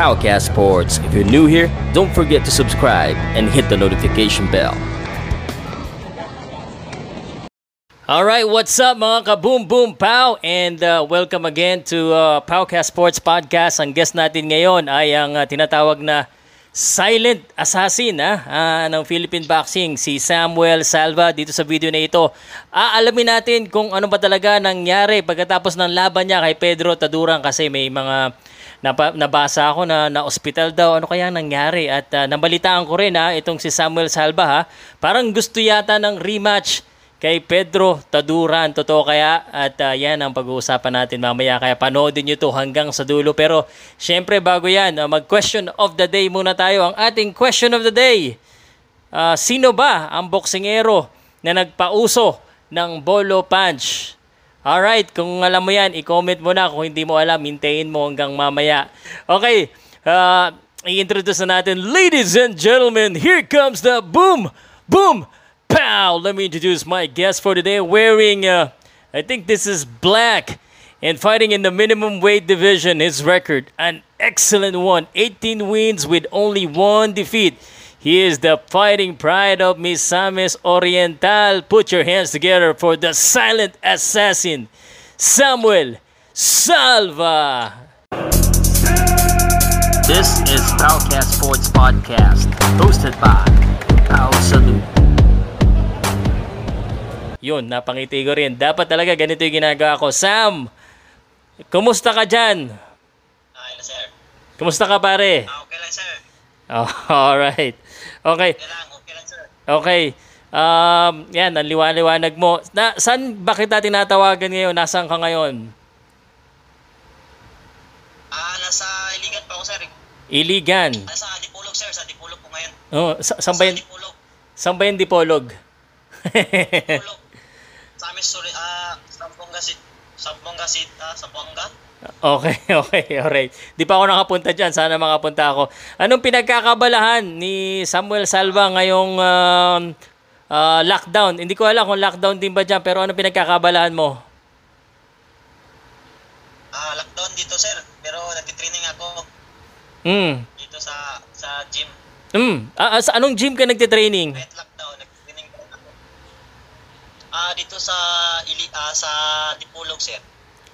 Powcast Sports. If you're new here, don't forget to subscribe and hit the notification bell. All right, what's up mga ka-boom boom pow and uh, welcome again to uh, Powcast Sports Podcast. Ang guest natin ngayon ay ang uh, tinatawag na silent assassin ha, uh, ng Philippine Boxing, si Samuel Salva dito sa video na ito. Aalamin natin kung ano ba talaga nangyari pagkatapos ng laban niya kay Pedro Taduran kasi may mga napa, nabasa ako na na-hospital daw. Ano kaya nangyari? At uh, nabalitaan ko rin ha, itong si Samuel Salva ha. Parang gusto yata ng rematch kay Pedro Taduran. Totoo kaya? At uh, yan ang pag-uusapan natin mamaya. Kaya panoodin nyo to hanggang sa dulo. Pero syempre bago yan, uh, mag-question of the day muna tayo. Ang ating question of the day. Uh, sino ba ang boksingero na nagpauso ng bolo punch? Alright, kung alam mo yan, i-comment mo na. Kung hindi mo alam, hintayin mo hanggang mamaya. Okay, uh, i-introduce na natin. Ladies and gentlemen, here comes the boom, boom, Pow! Let me introduce my guest for today. Wearing, uh, I think this is black, and fighting in the minimum weight division. His record, an excellent one 18 wins with only one defeat. He is the fighting pride of Misamis Oriental. Put your hands together for the silent assassin, Samuel Salva. This is Powcast Sports Podcast, hosted by Pow Salute. Yun, napangiti ko rin. Dapat talaga ganito yung ginagawa ko. Sam, kumusta ka dyan? Okay lang, sir. Kumusta ka pare? Ah, okay lang, sir. Oh, alright. Okay. Okay lang, okay lang, sir. Okay. Um, yan, ang liwanag mo. Na, saan ba kita tinatawagan ngayon? Nasaan ka ngayon? Ah, nasa Iligan pa ako, sir. Iligan. Nasa Dipulog, sir. Sa Dipulog po ngayon. Oh, sa, saan ba Sa? Dipulog. Saan ba yun Dipolog? Dipulog. sa amin, sorry, ah, Sampongga City. Sampongga City, ah, Sampongga. Okay, okay, alright. Di pa ako nakapunta dyan. Sana makapunta ako. Anong pinagkakabalahan ni Samuel Salva ngayong um, uh, lockdown? Hindi ko alam kung lockdown din ba dyan, pero ano pinagkakabalahan mo? Ah, lockdown dito, sir. Pero nagtitraining ako Hmm. dito sa sa gym. Hmm. Ah, sa anong gym ka nagte-training? Kahit lockdown, nagtitraining ako. Ah, dito sa Ili ah, sa Dipulog, sir.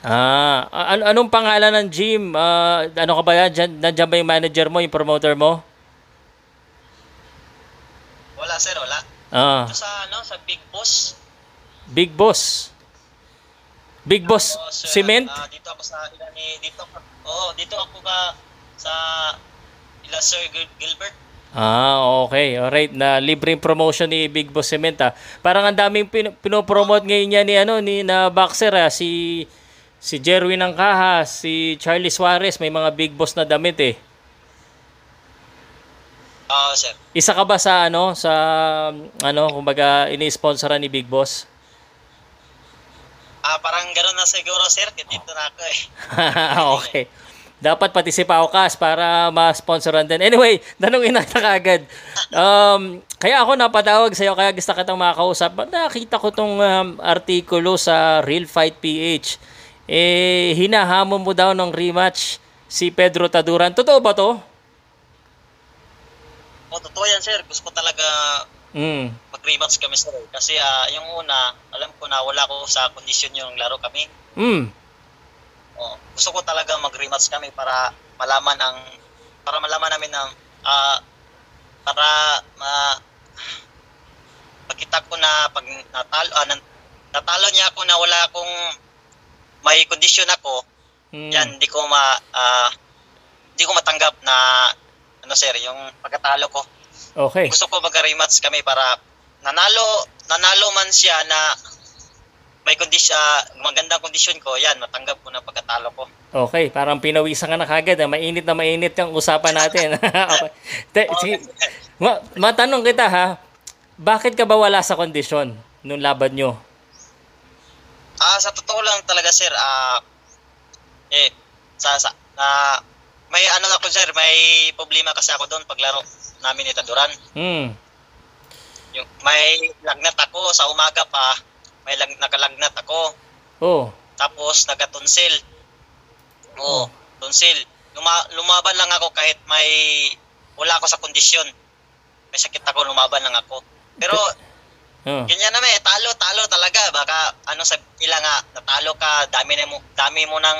Ah, an- anong pangalan ng gym? Ah, ano ka ba yan? Diyan, nandiyan ba yung manager mo, yung promoter mo? Wala, sir, wala. Ah, Dito sa, ano, sa Big Boss. Big Boss. Big Boss Oo, sir. Cement? Ah, dito ako sa ila ni dito ako. Oo, dito ako ka sa ila Sir Gil- Gilbert. Ah, okay. Alright, na libreng promotion ni Big Boss Cement ah. Parang ang daming pin- pinopromote ngayon niya ni ano ni na boxer ah, si si Jerwin Angkaha, si Charlie Suarez, may mga Big Boss na damit eh. Oo, sir. Isa ka ba sa ano sa ano kumbaga ini-sponsoran ni Big Boss? Ah, parang gano'n na siguro, sir. Dito na ako eh. okay. Dapat pati si Paukas para ma-sponsoran din. Anyway, tanongin natin kagad. Um, kaya ako napatawag sa'yo, kaya gusto kitang makakausap. Ba't nakita ko tong um, artikulo sa Real Fight PH? Eh, hinahamon mo daw ng rematch si Pedro Taduran. Totoo ba to? O, totoo yan, sir. Gusto ko talaga Mm. mag-rematch kami, sir. Kasi ah, yung una, alam ko na wala ko sa kondisyon yung laro kami. Mm. O, gusto ko talaga mag-rematch kami para malaman ang para malaman namin na ah, para ma pagkita ko na pag natalo ah, nan- natalo niya ako na wala akong may kondisyon ako Mm. yan di ko ma ah, di ko matanggap na ano sir yung pagkatalo ko Okay. gusto ko mag-rematch kami para nanalo nanalo man siya na may kondisyon magandang kondisyon ko yan matanggap ko na pagkatalo ko Okay, parang pinawisan ka na kagad. ah. Mainit na mainit yung usapan natin. okay. Te, sige, ma- matanong kita ha, bakit ka ba wala sa kondisyon nung laban nyo? Ah, sa totoo lang talaga sir, ah eh sa sa na may ano ako sir, may problema kasi ako doon paglaro namin ni Taduran. Hmm. Yung may lagnat ako sa umaga pa, may lag, nakalagnat ako. Oh. Tapos nagka-tonsil. Oo, tonsil. luma- lumaban lang ako kahit may wala ako sa kondisyon. May sakit ako, lumaban lang ako. Pero Oh. ganyan naman eh, talo, talo talaga. Baka ano sa ila nga, natalo ka, dami na mo, dami mo nang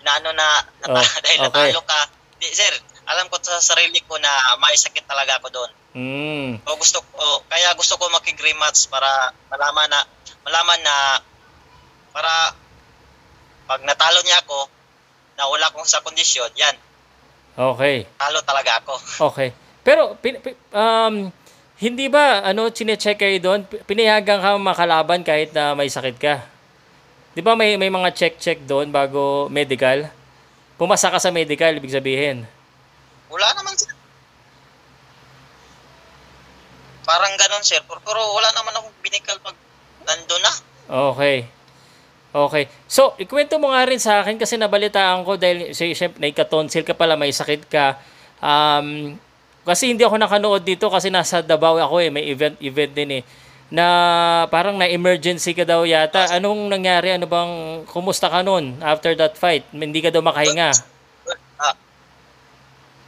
inaano na, nata- Oh, dahil okay. natalo ka. Di, sir, alam ko sa sarili ko na may sakit talaga ako doon. Mm. O gusto ko, kaya gusto ko makig-rematch para malaman na, malaman na, para pag natalo niya ako, na wala akong sa kondisyon, yan, Okay. talo talaga ako. Okay. Pero pin, um hindi ba ano chine-check kayo doon? Pi- Pinayagan ka makalaban kahit na may sakit ka. 'Di ba may may mga check-check doon bago medical? Pumasa ka sa medical, ibig sabihin. Wala naman sir. Parang ganun sir, pero, pero wala naman akong binikal pag nandun na. Okay. Okay. So, ikwento mo nga rin sa akin kasi nabalitaan ko dahil si syempre naikatonsil ka pala, may sakit ka. Um, kasi hindi ako nakanood dito kasi nasa Davao ako eh, may event event din eh na parang na emergency ka daw yata. Anong nangyari? Ano bang kumusta ka noon after that fight? Hindi ka daw makahinga. Ah.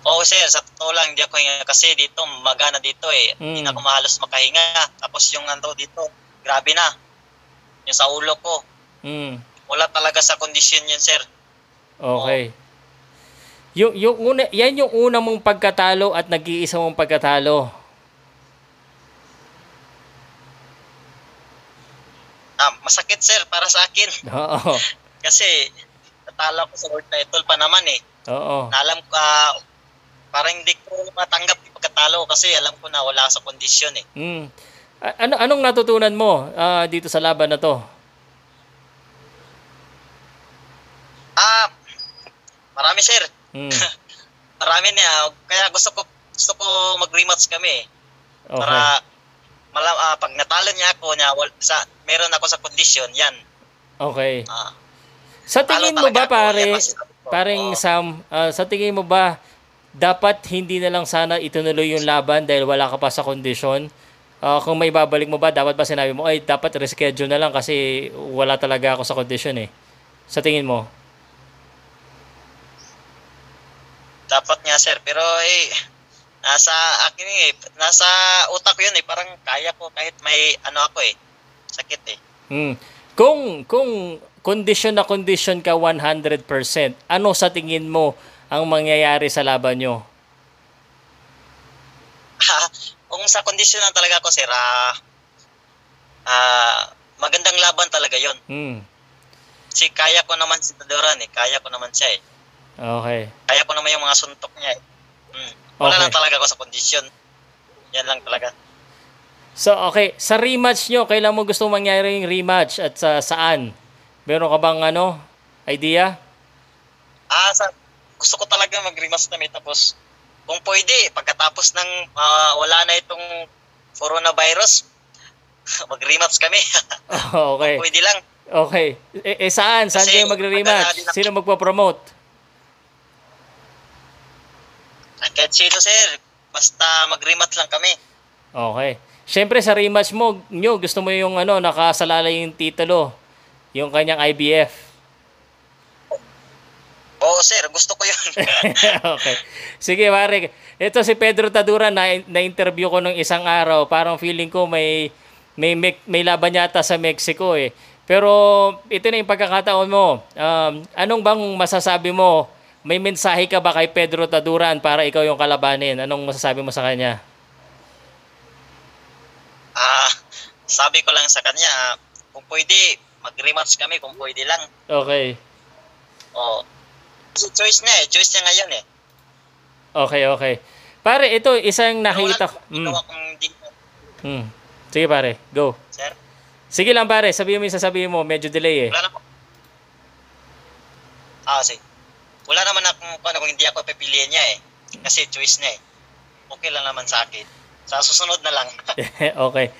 Oo sir, sa totoo lang, hindi ako hinga kasi dito, magana dito eh. Hindi Mm. na ako mahalos makahinga. Tapos yung ano dito, grabe na. Yung sa ulo ko, Mm. wala talaga sa kondisyon yun sir. Okay. Yung yung una, yan yung una mong pagkatalo at nag-iisa mong pagkatalo. Ah, masakit sir para sa akin. Oo. Kasi natalo ko sa world title pa naman eh. Oo. Alam ko, ah, parang hindi ko matanggap yung pagkatalo kasi alam ko na wala sa kondisyon eh. Mm. Ano anong natutunan mo ah, dito sa laban na to? Ah, marami sir. Mm. Marami na. Kaya gusto ko gusto ko mag-rematch kami eh. Okay. Para malam, ah, pag natalo niya ako niya wal, sa meron ako sa kondisyon, yan. Okay. Ah, Sa tingin mo ba ako, pare, paring Oo. Sam, ah, sa tingin mo ba dapat hindi na lang sana itunuloy yung laban dahil wala ka pa sa kondisyon? Ah, kung may babalik mo ba, dapat ba sinabi mo, ay dapat reschedule na lang kasi wala talaga ako sa kondisyon eh. Sa tingin mo? Dapat nga sir, pero eh nasa akin eh, nasa utak ko yun eh, parang kaya ko kahit may ano ako eh, sakit eh. Hmm. Kung kung condition na condition ka 100%, ano sa tingin mo ang mangyayari sa laban nyo? Kung sa kondisyon lang talaga ako sir, ah, ah, magandang laban talaga yon. Hmm. Kasi kaya ko naman si Tadoran eh, kaya ko naman siya eh. Okay. Kaya ko naman yung mga suntok niya eh. Hmm. Wala Okay. lang talaga ako sa kondisyon. Yan lang talaga. So, okay. Sa rematch nyo, kailan mo gusto mangyari yung rematch at sa saan? Meron ka bang ano, idea? Ah, sa, gusto ko talaga mag-rematch kami tapos kung pwede, pagkatapos ng ah, wala na itong coronavirus, mag-rematch kami. okay. pwede lang. Okay. Eh, eh, saan? Saan Kasi kayo magre-rematch? Sino magpo-promote? Ah, Kahit sino sir, basta mag-rematch lang kami. Okay. Siyempre sa rematch mo, nyo, gusto mo yung ano, nakasalalay yung titulo. Yung kanyang IBF. Oo sir, gusto ko yun. okay. Sige, pare. Ito si Pedro Tadura na na-interview ko nung isang araw. Parang feeling ko may may may, may laban yata sa Mexico eh. Pero ito na yung pagkakataon mo. Um, anong bang masasabi mo? May mensahe ka ba kay Pedro Taduran para ikaw yung kalabanin? Anong masasabi mo sa kanya? Ah, sabi ko lang sa kanya, kung pwede, mag-rematch kami kung pwede lang. Okay. Oo. Kasi choice niya eh, choice niya ngayon eh. Okay, okay. Pare, ito isang nakita ko. Mm, mm. Sige pare, go. sir. Sige lang pare, sabihin mo yung sasabihin mo, medyo delay eh. Wala naman. Ah, sige. Wala naman akong ano, kung hindi ako pipiliin niya eh. Kasi choice niya eh. Okay lang naman sa akin. Sa susunod na lang. okay.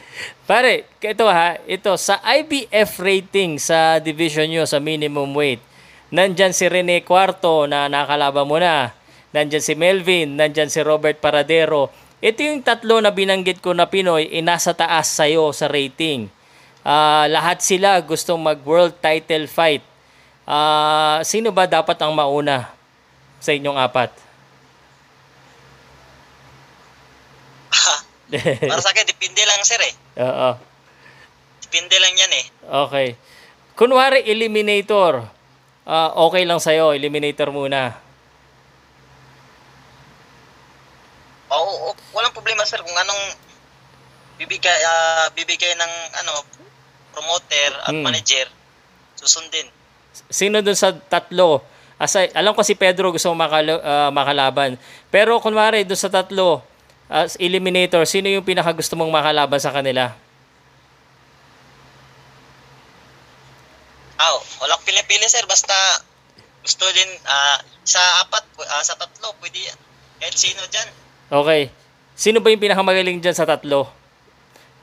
Pare, ito ha, ito sa IBF rating sa division nyo sa minimum weight. Nandyan si Rene Cuarto na nakalaban mo na. Nandyan si Melvin, nandyan si Robert Paradero. Ito yung tatlo na binanggit ko na Pinoy, inasa taas sa'yo sa rating. Ah, lahat sila gustong mag-world title fight. Ah, sino ba dapat ang mauna? sa inyong apat? Para sa akin, depende lang sir eh. Oo. Depende lang yan eh. Okay. Kunwari, eliminator. Ah, okay lang sa'yo, eliminator muna. Oo, oo, walang problema sir kung anong bibigay ah, bibigay ng ano promoter at Hmm. manager susundin. Sino dun sa tatlo? Aside, alam ko si Pedro gusto makalo, ah, makalaban. Pero kunwari, dun sa tatlo, as eliminator, sino yung pinaka gusto mong makalaban sa kanila? Ah, wala akong pili-pili sir basta gusto din ah, sa apat ah, sa tatlo pwede yan. kahit sino diyan. Okay. Sino ba yung pinakamagaling dyan sa tatlo?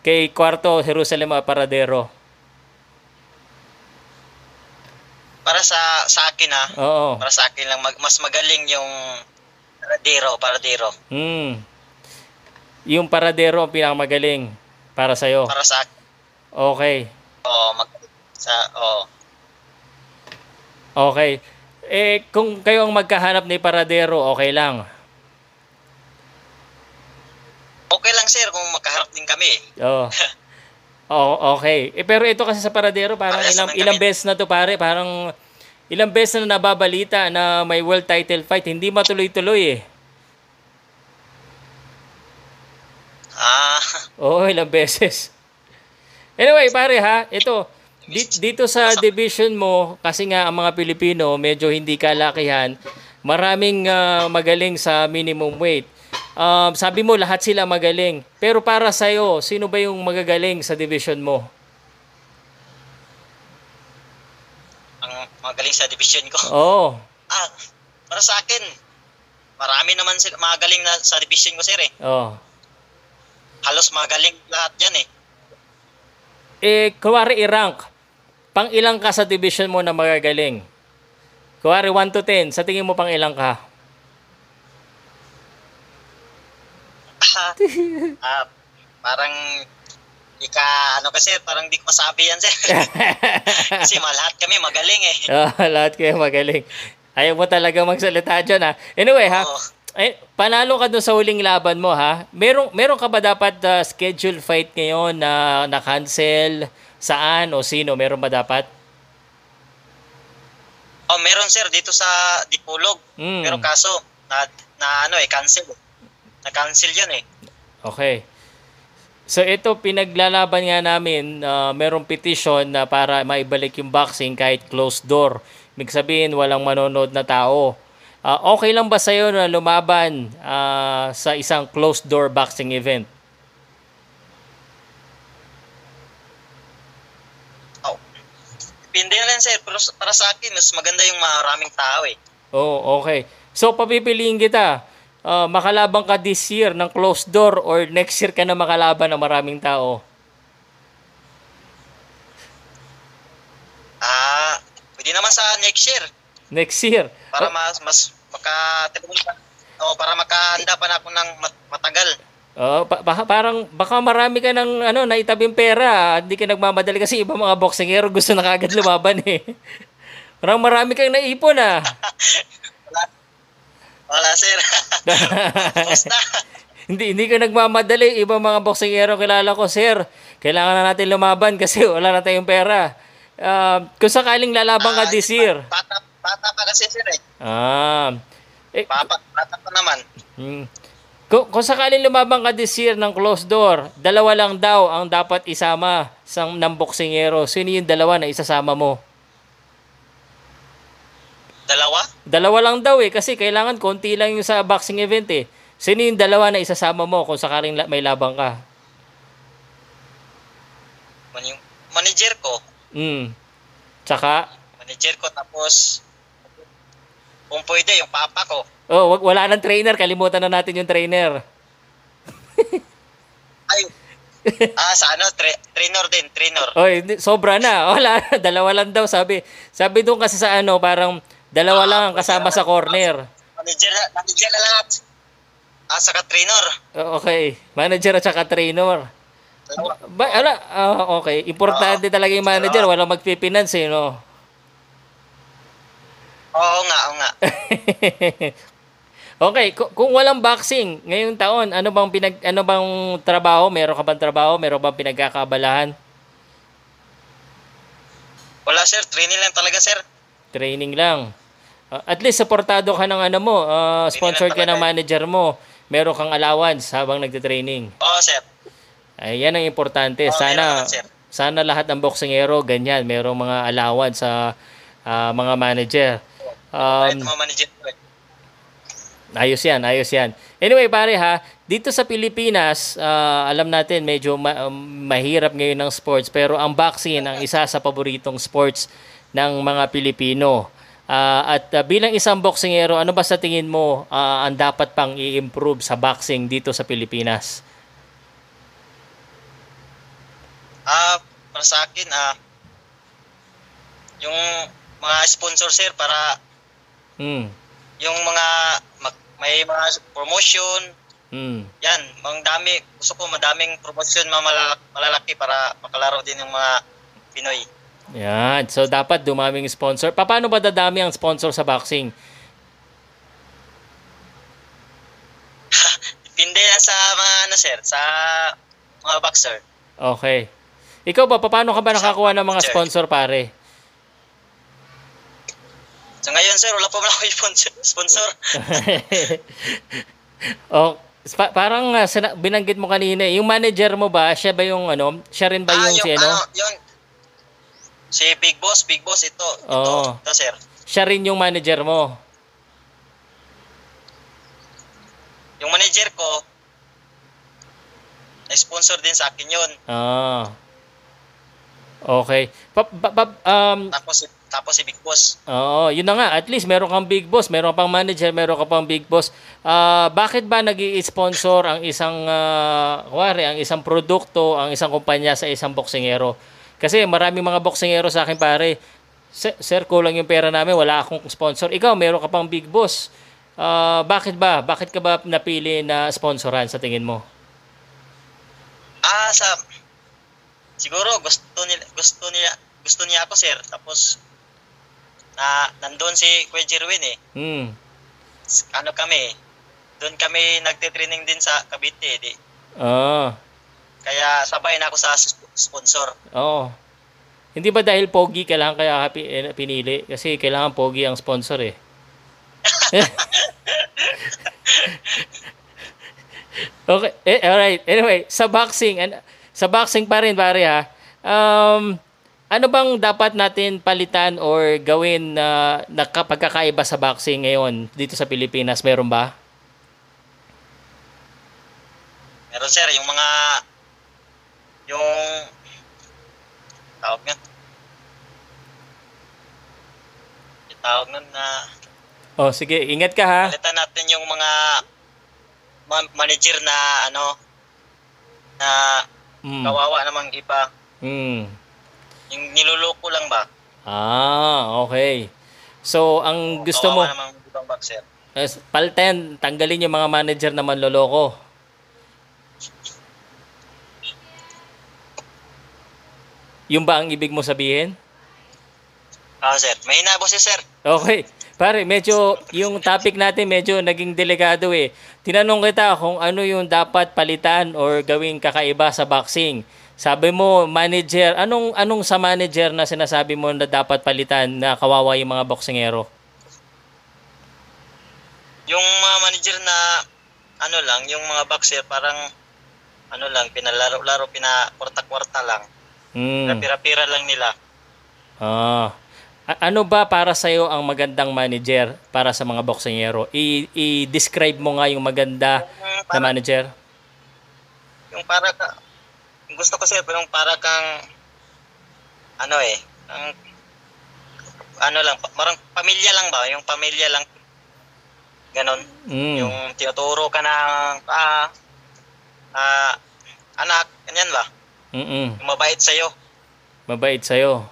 Kay Kwarto, Jerusalem Paradero? Para sa sa akin ah, Oo. para sa akin lang mag, mas magaling yung paradero, paradero. Hmm. Yung Paradero ang pinakamagaling para sa'yo. Para sa akin. Okay. Oh, mag sa oh. Okay. Eh, kung kayo ang magkahanap ni Paradero, okay lang. Okay lang sir kung magkaharap din kami. Oo. Oh, okay. Eh, pero ito kasi sa Paradero, parang Parehas ilang, ilang beses na to pare, parang ilang beses na nababalita na may world title fight, hindi matuloy-tuloy eh. Ah, Oo, ilang beses. Anyway, pare ha, ito, di- dito sa division mo, kasi nga ang mga Pilipino, medyo hindi kalakihan, maraming ah, magaling sa minimum weight. Um, sabi mo, lahat sila magaling. Pero para sa'yo, sino ba yung magagaling sa division mo? ang magaling sa division ko. Oo. Ah, para sa akin, marami naman sila magaling na sa division ko sir eh. Oo. Halos magaling lahat yan eh. Eh, kuwari i-rank, pang ilang ka sa division mo na magagaling? Kuwari 1 to 10, sa tingin mo pang ilang ka? Ah, parang ika ano kasi parang di ko masabi yan sir. kasi mga lahat kami magaling eh. Ah, lahat kayo magaling. Ayaw mo talaga magsalita dyan ha. Anyway ha, Oo. eh, panalo ka dun sa huling laban mo ha. Meron, meron ka ba dapat uh, schedule fight ngayon na na-cancel? Saan o sino? Meron ba dapat? Oh, meron sir dito sa Dipulog. Mm. Pero kaso na, na ano eh cancel. Na-cancel yan eh. Okay. So ito pinaglalaban nga namin, uh, merong petition na para maibalik yung boxing kahit closed door. Ibig sabihin walang manonood na tao. Ah, okay lang ba sa'yo na lumaban ah, sa isang closed door boxing event? Oh. Depende na lang sir. Pero para sa akin, mas maganda yung maraming tao eh. Oh, okay. So papipiliin kita. Ah, makalabang ka this year ng closed door or next year ka na makalaban ng maraming tao? Ah, pwede naman sa next year. Next year. Para mas, mas maka... Oh, para makahanda pa na ako ng mat- matagal. Oh, pa- baka parang baka marami ka ng ano naitabing pera, hindi ka nagmamadali kasi iba mga boxingero gusto na kagad lumaban eh. Parang marami kang naipon ah. Wala sir. Hindi hindi ka nagmamadali, iba mga boxingero kilala ko, sir. Kailangan na natin lumaban kasi wala na tayong pera. Ah, kung sakaling lalaban ka Ah, this year. Bata, bata pa kasi sir eh. Ah. Eh, Bata, bata pa naman. Hmm. Kung, kung sakaling lumabang ka this year ng closed door, dalawa lang daw ang dapat isama sa ng boksingero. Sino yung dalawa na isasama mo? Dalawa? Dalawa lang daw eh, kasi kailangan konti lang yung sa boxing event eh. Sino yung dalawa na isasama mo kung sakaling la- may labang ka? Man yung manager ko. Hmm. Tsaka, Manager ko tapos kung pwede yung papa ko. oh, wag, wala nang trainer, kalimutan na natin yung trainer. Ay. ah, sa ano, tra- trainer din, trainer. Oy, hindi- sobra na. Wala dalawa lang daw sabi. Sabi doon kasi sa ano, parang dalawa lang ang kasama sa corner. Manager, manager na lahat. Ah, saka trainer. Okay, manager at saka trainer. Ba, ala, ah, okay. Importante talaga yung manager, walang magpipinance eh, no? Oo nga, oo nga. okay, ku- kung walang boxing ngayong taon, ano bang pinag ano bang trabaho? Meron ka bang trabaho? Meron bang pinagkakabalahan? Wala sir, training lang talaga sir. Training lang. Uh, at least supportado ka ng ano mo, uh, sponsored ka ng manager mo. Meron kang allowance habang nagte-training. Oo sir. Ay, yan ang importante. Meron sana sir. sana lahat ng boksingero ganyan, merong mga allowance sa ah, mga manager. Um, mga manager ko ayos yan, ayos yan. Anyway, pare ha, dito sa Pilipinas, ah, alam natin medyo ma- um, mahirap ngayon ng sports, pero ang boxing ang isa sa paboritong sports ng mga Pilipino. Ah, at ah, bilang isang boksingero, ano ba sa tingin mo ah, ang dapat pang i-improve sa boxing dito sa Pilipinas? Ah, para sa akin ah yung mga sponsor sir para Hmm. yung mga mag- may mga promotion, Hmm. yan, mang dami, gusto ko madaming promotion mga malalaki para makalaro din yung mga Pinoy. Yan. So, dapat dumaming sponsor. Pa- Paano ba dadami ang sponsor sa boxing? Depende yan sa mga ano sir, sa mga boxer. Okay. Ikaw ba, pa- paano ka ba nakakuha ng mga sponsor, pare? So ngayon sir, wala pa man ako sponsor. sponsor. oh, pa- parang uh, binanggit mo kanina, yung manager mo ba, siya ba yung ano, siya rin ba ah, yung, si ano? yung si Big Boss, Big Boss ito. Ito, Oo. ito sir. Siya rin yung manager mo. Yung manager ko, na-sponsor din sa akin yun. Ah. Okay. Pa- pa- pa- um, Tapos, tapos si Big Boss. Oo, yun na nga. At least meron kang big boss, meron kang manager, meron ka pang big boss. Ah, bakit ba nag sponsor ang isang, uh, ang isang produkto, ang isang kumpanya sa isang boksingero? Kasi maraming mga boksingero sa akin pare, "Sir, sir, kulang yung pera namin, wala akong sponsor. Ikaw, meron ka pang big boss. Ah, bakit ba? Bakit ka ba napili na sponsoran sa tingin mo? Ah, sa siguro gusto nila gusto niya gusto niya ako sir. Tapos na nandoon si Kuya Jerwin eh. Hmm. Ano kami? Doon kami nagte-training din sa Cavite, di. Ah. Kaya sabay na ako sa sponsor. Oo. Hindi ba dahil pogi kailangan kaya eh, pinili? Kasi kailangan pogi ang sponsor eh. okay. Eh, alright. Anyway, sa boxing, an- sa boxing pa rin pare ha. Um, ano bang dapat natin palitan or gawin na na pagkakaiba sa boxing ngayon dito sa Pilipinas? Meron ba? Meron sir, yung mga yung tawag nga. Yung tawag nun na Oh, sige. Ingat ka ha. palitan natin yung mga ma- manager na ano na Mm. kawawa namang iba. Mm. Yung niluloko lang ba? Ah, okay. So, ang gusto mo, Kawawa namang ibang boxer. Yes, palten, tanggalin yung mga manager na manloloko. Yung ba ang ibig mo sabihin? Ah, sir. May hinabo si sir. Okay. Pare, medyo yung topic natin medyo naging delikado eh. Tinanong kita kung ano yung dapat palitan or gawing kakaiba sa boxing. Sabi mo, manager, anong anong sa manager na sinasabi mo na dapat palitan na kawawa yung mga boksingero? Yung mga manager na ano lang, yung mga boxer parang ano lang, pinalaro-laro, pinakwarta-kwarta lang. Hmm. Pira-pira lang nila. Ah. A- ano ba para sa iyo ang magandang manager para sa mga boksingero? I- i-describe mo nga yung maganda Yung na para, manager. yung para ka, yung gusto ko sir, yung para kang ano eh, ang ano lang, pa- parang pamilya lang ba? Yung pamilya lang ganon. Mm. Yung tinuturo ka ng ah, ah, anak, ganyan ba? Mm-mm. Mabait sa'yo. Mabait sa'yo.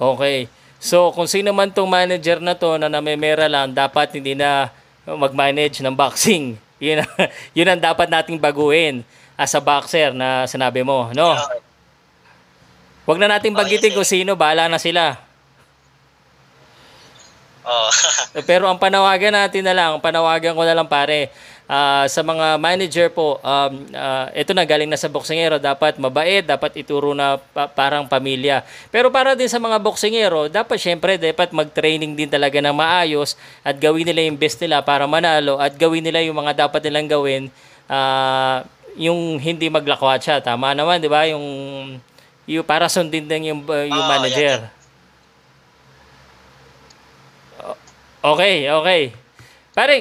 Okay. So, kung sino man tong manager na to na namemera lang, dapat hindi na mag-manage ng boxing. Yun, yun ang dapat nating baguhin as a boxer na sinabi mo, no? Huwag na nating Oh, banggitin kung sino, bahala na sila. Oh. Pero ang panawagan natin na lang, ang panawagan ko na lang pare, ah, sa mga manager po, um, ah, ito na galing na sa boksingero, dapat mabait, dapat ituro na pa- parang pamilya. Pero para din sa mga boksingero, dapat syempre dapat mag-training din talaga na maayos at gawin nila yung best nila para manalo at gawin nila yung mga dapat nilang gawin ah, yung hindi maglakwatsa. Tama naman, di ba? Yung, yung para sundin din yung, uh, yung Oo, manager. Okay, okay. Pare.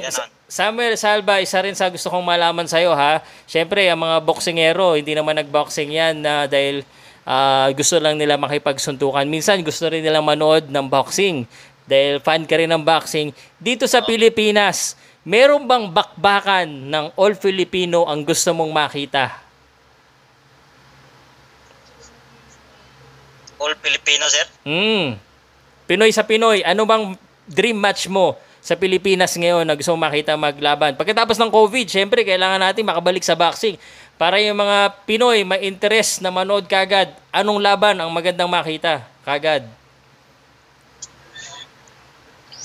Samuel Salva, isa rin sa gusto kong malaman sa'yo ha. Siyempre, ang mga boksingero, hindi naman nagboxing yan na dahil ah, gusto lang nila makipagsuntukan. Minsan, gusto rin nila manood ng boxing dahil fan ka rin ng boxing. Dito sa Pilipinas, meron bang bakbakan ng all Filipino ang gusto mong makita? All Filipino, sir. Hmm. Pinoy sa Pinoy, ano bang dream match mo sa Pilipinas ngayon na gusto makita maglaban? Pagkatapos ng COVID, syempre kailangan natin makabalik sa boxing. Para yung mga Pinoy ma-interest na manood kagad, anong laban ang magandang makita kagad?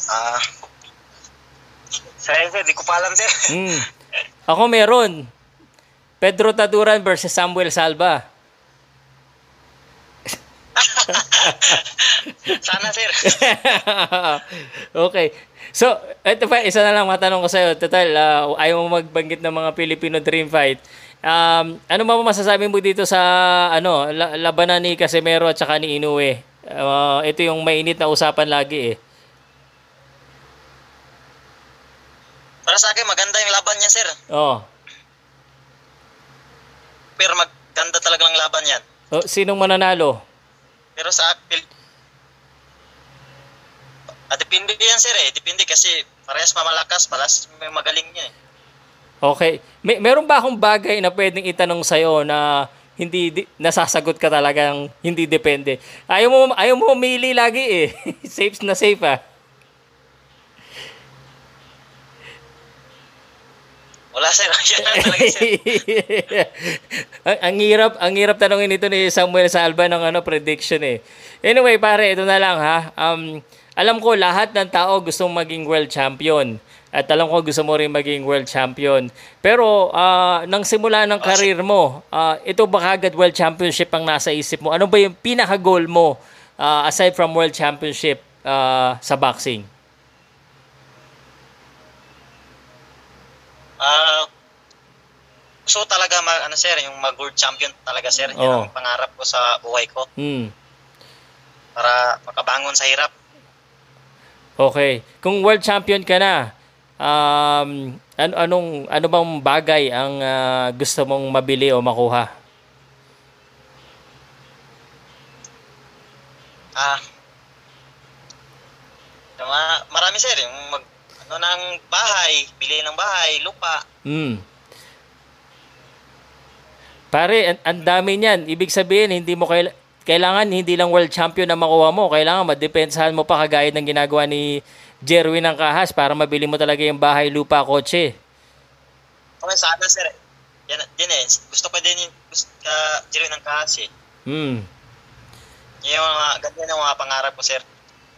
Ah. Sir, sir, di ko pa alam, sir. Hmm. Ako meron. Pedro Taduran versus Samuel Salva. Sana, sir. okay. So, ito pa, isa na lang matanong ko sa'yo. Total, ah, ayaw mo magbanggit ng mga Filipino Dream Fight. Um, ano ba masasabi mo dito sa ano la- labanan ni Casimero at saka ni Inoue? Ah, ito yung mainit na usapan lagi eh. Para sa akin, maganda yung laban niya, sir. Oh. Pero maganda talagang laban yan. oh sinong mananalo? Pero sa akin, ah, depende yan, sir, eh. Depende kasi parehas mamalakas, palas may magaling niya, eh. Okay. May meron ba akong bagay na pwedeng itanong sa na hindi di, nasasagot ka talagang hindi depende. Ayaw mo ayaw mo mamili lagi eh. safe na safe ah. Wala, sir. Yan lang talaga, sir. ang, ang hirap, ang hirap tanongin ito ni Samuel Salva ng ano prediction eh. Anyway, pare, ito na lang ha. Um, alam ko lahat ng tao gustong maging world champion. At alam ko gusto mo rin maging world champion. Pero ah, nang simula ng karir mo, ah, ito ba kagad world championship ang nasa isip mo? Ano ba yung pinaka-goal mo ah, aside from world championship ah, sa boxing? Ah, gusto ko talaga mag, ano, sir, yung mag-world champion talaga, sir. Yan Oo. ang pangarap ko sa buhay ko Hmm. para makabangon sa hirap. Okay. Kung world champion ka na, um, an- anong ano bang bagay ang ah, gusto mong mabili o makuha? Ah, mga, marami, sir. Yung mag, ano ng bahay, bili ng bahay, lupa. Hmm. Pare, ang, ang dami niyan. Ibig sabihin, hindi mo kail- kailangan hindi lang world champion na makuha mo. Kailangan madepensahan mo pa kagaya ng ginagawa ni Jerwin ng Kahas para mabili mo talaga yung bahay, lupa, kotse. Okay, sana, sir. Yan, din eh. Gusto ko din yung gusto, uh, Jiro ng kahas eh. Hmm. Yan yung mga, ganyan yung mga pangarap ko, sir.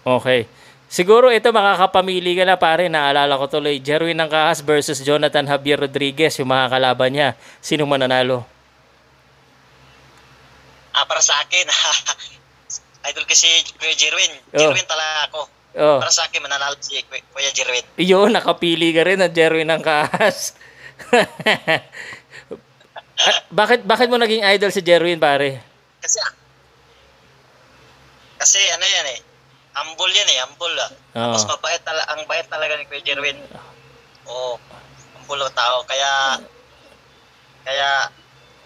Okay. Siguro ito makakapamili ka na pare. Naalala ko tuloy. Jerwin ng Kahas versus Jonathan Javier Rodriguez. Yung mga kalaban niya. Sino mananalo? Ah, para sa akin, idol kasi Kuya Jerwin. Oh. Jerwin talaga ako. Oh. Para sa akin, mananalo si Kuya Jerwin. Iyo, nakapili ka rin ng Jerwin ng Kahas. Ah, bakit bakit mo naging idol si Jerwin pare? Kasi, kasi ano yan eh, humble yan eh, humble ah. Oo. Tapos mabait tala, ang bait talaga ni Kuya Jerwin. Oo, humble ang tao. Kaya, kaya,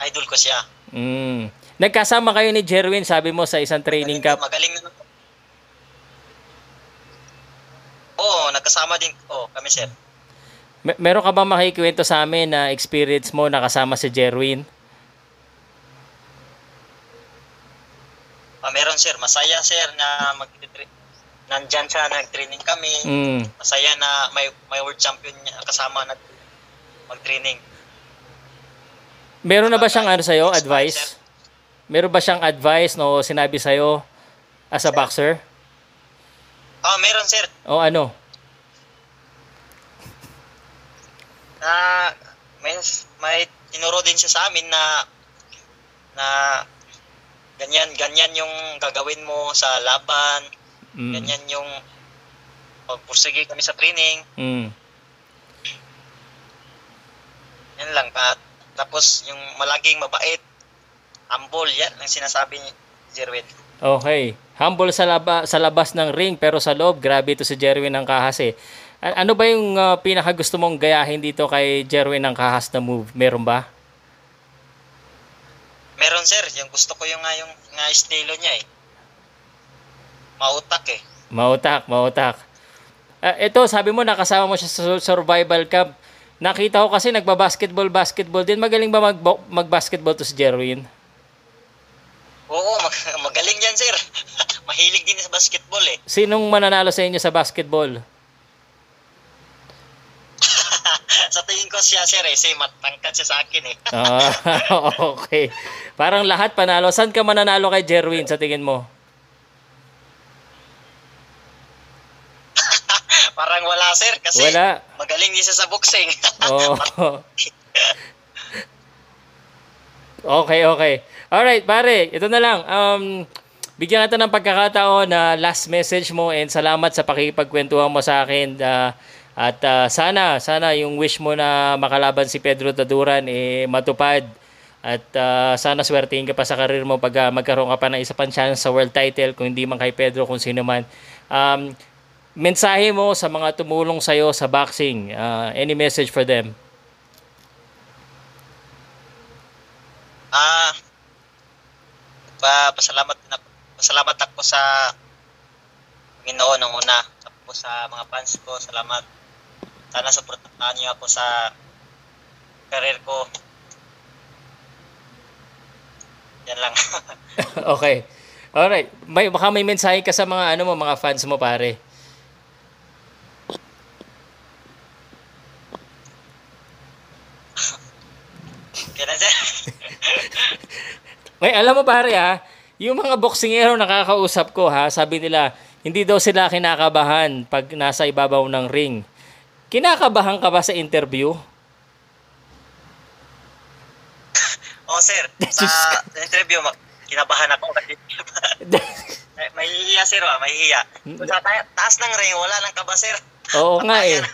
idol ko siya. Mm. Nagkasama kayo ni Jerwin, sabi mo sa isang training camp. Magaling na. Oo, nagkasama din. Oo, kami sir. Mer- meron ka bang makikikwento sa amin na experience mo nakasama si Jerwin? Ah, meron sir, masaya sir na mag nandyan siya, nag-training kami. Mm. Masaya na may, may world champion niya kasama na mag-training. Meron na ba siyang ano sa'yo, advice? Meron ba siyang advice no sinabi sa'yo as a boxer? Oh, meron sir. O ano? Na may may tinuro din siya sa amin na na ganyan ganyan yung gagawin mo sa laban, Mm. ganyan yung pagpursige kami sa training. Mm. Yan lang. At, tapos yung malaging mabait, humble, yan ang sinasabi ni Jerwin. Okay. Humble sa, laba, sa labas ng ring pero sa loob, grabe ito si Jerwin ng Kahas eh. A- ano ba yung uh, pinaka gusto mong gayahin dito kay Jerwin ng Kahas na move? Meron ba? Meron sir, yung gusto ko yung nga yung nga estilo niya eh. Mautak eh. Mautak, mautak. Ah, ito, sabi mo nakasama mo siya sa su- survival camp. Nakita ko kasi nagba-basketball, basketball din. Magaling ba mag mag-basketball to si Jerwin? Oo, mag- magaling yan sir. Mahilig din sa basketball eh. Sinong mananalo sa inyo sa basketball? sa tingin ko siya sir eh, kasi matangkad siya sa akin eh. Ah, okay. Parang lahat panalo. Saan ka mananalo kay Jerwin sa tingin mo? Parang wala sir, kasi Wala. magaling siya sa boxing. Oo. okay, okay. Alright, pare. Ito na lang. Um, bigyan kita ng pagkakataon na last message mo and salamat sa pakikipagkwentuhan mo sa akin. Ah, at ah, sana, sana yung wish mo na makalaban si Pedro Taduran eh matupad. At ah, sana swertihin ka pa sa karir mo pag ah, magkaroon ka pa ng isa pang chance sa world title kung hindi man kay Pedro kung sino man. Um, mensahe mo sa mga tumulong sa'yo sa boxing. Ah, any message for them? Ah, pa pasalamat na pasalamat ako sa Panginoon nung una. Tapos sa mga fans ko, salamat. Sana suportahan niyo ako sa career ko. Yan lang. okay. Alright. May, baka may mensahe ka sa mga ano mo, mga fans mo pare. Kailan sir? May alam mo pare ha, yung mga boksingero nakakausap ko ha, sabi nila, hindi daw sila kinakabahan pag nasa ibabaw ng ring. Kinakabahan ka ba sa interview? oh sir, sa interview, kinabahan ako kasi may, may hihiya sir, ah, may hihiya. Sa ta- taas ng ring, wala nang kaba sir. Oo nga eh.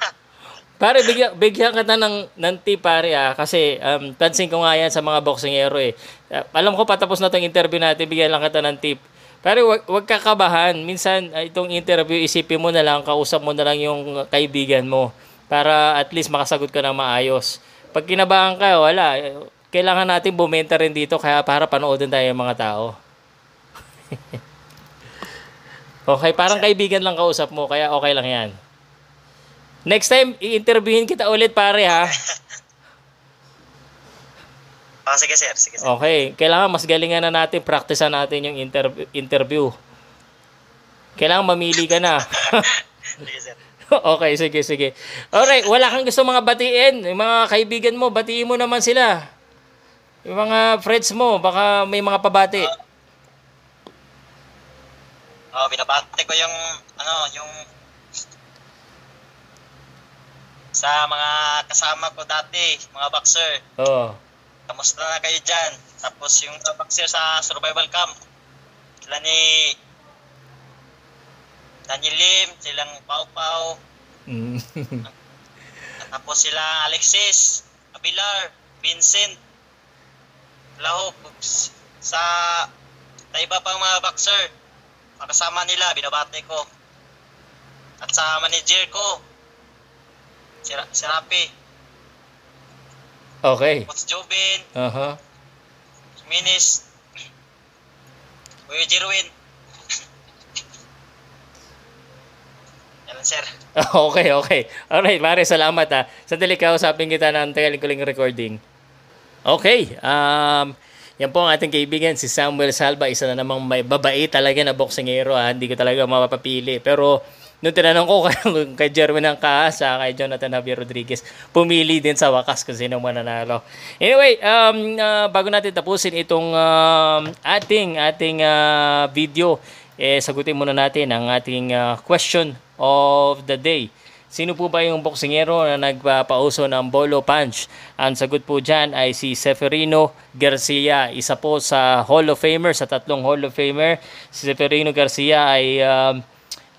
Pare, bigyan, bigyan kita ng, ng tip pare ah, kasi um, pansin ko nga yan sa mga boksingero eh. Uh, alam ko patapos na itong interview natin, bigyan lang kita ng tip. Pero wag, wag kakabahan. Minsan, ah, itong interview, isipin mo na lang, kausap mo na lang yung kaibigan mo para at least makasagot ka ng maayos. Pag kinabahan ka, wala. Kailangan natin bumenta rin dito kaya para panoodin tayo yung mga tao. okay, parang kaibigan lang kausap mo, kaya okay lang yan. Next time, i-interviewin kita ulit pare ha. Oh, sige sir, sige sir. Okay, kailangan mas galingan na natin, practicean natin yung interv- interview. Kailangan mamili ka na. Sige sir. okay, sige, sige. Alright, wala kang gusto mga batiin. Yung mga kaibigan mo, batiin mo naman sila. Yung mga friends mo, baka may mga pabati. Oh, binabati ko yung ano, yung sa mga kasama ko dati, mga boxer. Oo. Kamusta na kayo dyan? Tapos yung mga boxer sa survival camp. Sila ni Daniel Lim, silang Pau Pau, Mm. tapos sila Alexis, Abilar, Vincent, Lahok, sa sa iba pang mga boxer. Kasama nila, binabati ko. At sa manager ko, si, Ra- si Rapi, okay. Coach Jobin, Aha. Minis, Kuya Jerwin. Yan sir. Okay, okay. Alright, pare, salamat ha. Sandali ka, usapin kita ng tekaling recording. Okay, um, yan po ang ating kaibigan, si Samuel Salva, isa na namang may babae talaga na boksingero ha. Hindi ko talaga mapapili. Pero nung tinanong ko kay, Jerwin ng Kaas, ha, kay Jonathan Javier Rodriguez, pumili din sa wakas kung sino mananalo. Anyway, um, uh, bago natin tapusin itong um, ating ating uh, video, eh sagutin muna natin ang ating uh, question of the day. Sino po ba yung boksingero na nagpapauso ng bolo punch? Ang sagot po dyan ay si Seferino Garcia, isa po sa Hall of Famer, sa tatlong Hall of Famer. Si Seferino Garcia ay uh,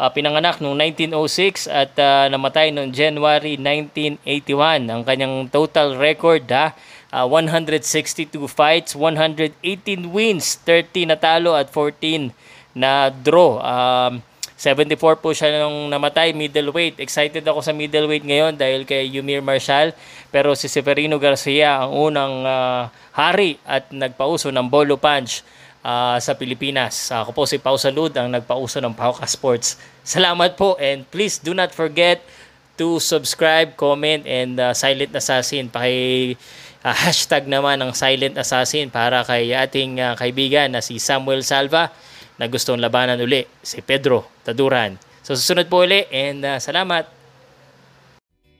uh, pinanganak noong 1906 at uh, namatay noong January 1981. Ang kanyang total record ha, uh, 162 fights, 118 wins, 30 natalo at 14 na draw. Um, 74 po siya nung namatay, middleweight. Excited ako sa middleweight ngayon dahil kay Yumir Marshall. Pero si Severino Garcia ang unang uh, hari at nagpauso ng bolo punch uh, sa Pilipinas. Ako po si Pau Salud ang nagpauso ng Pauka Sports. Salamat po and please do not forget to subscribe, comment, and uh, Silent Assassin. Paki uh, hashtag naman ng Silent Assassin para kay ating uh, kaibigan na si Samuel Salva na gustong labanan uli si Pedro Taduran. So susunod po uli and uh, salamat!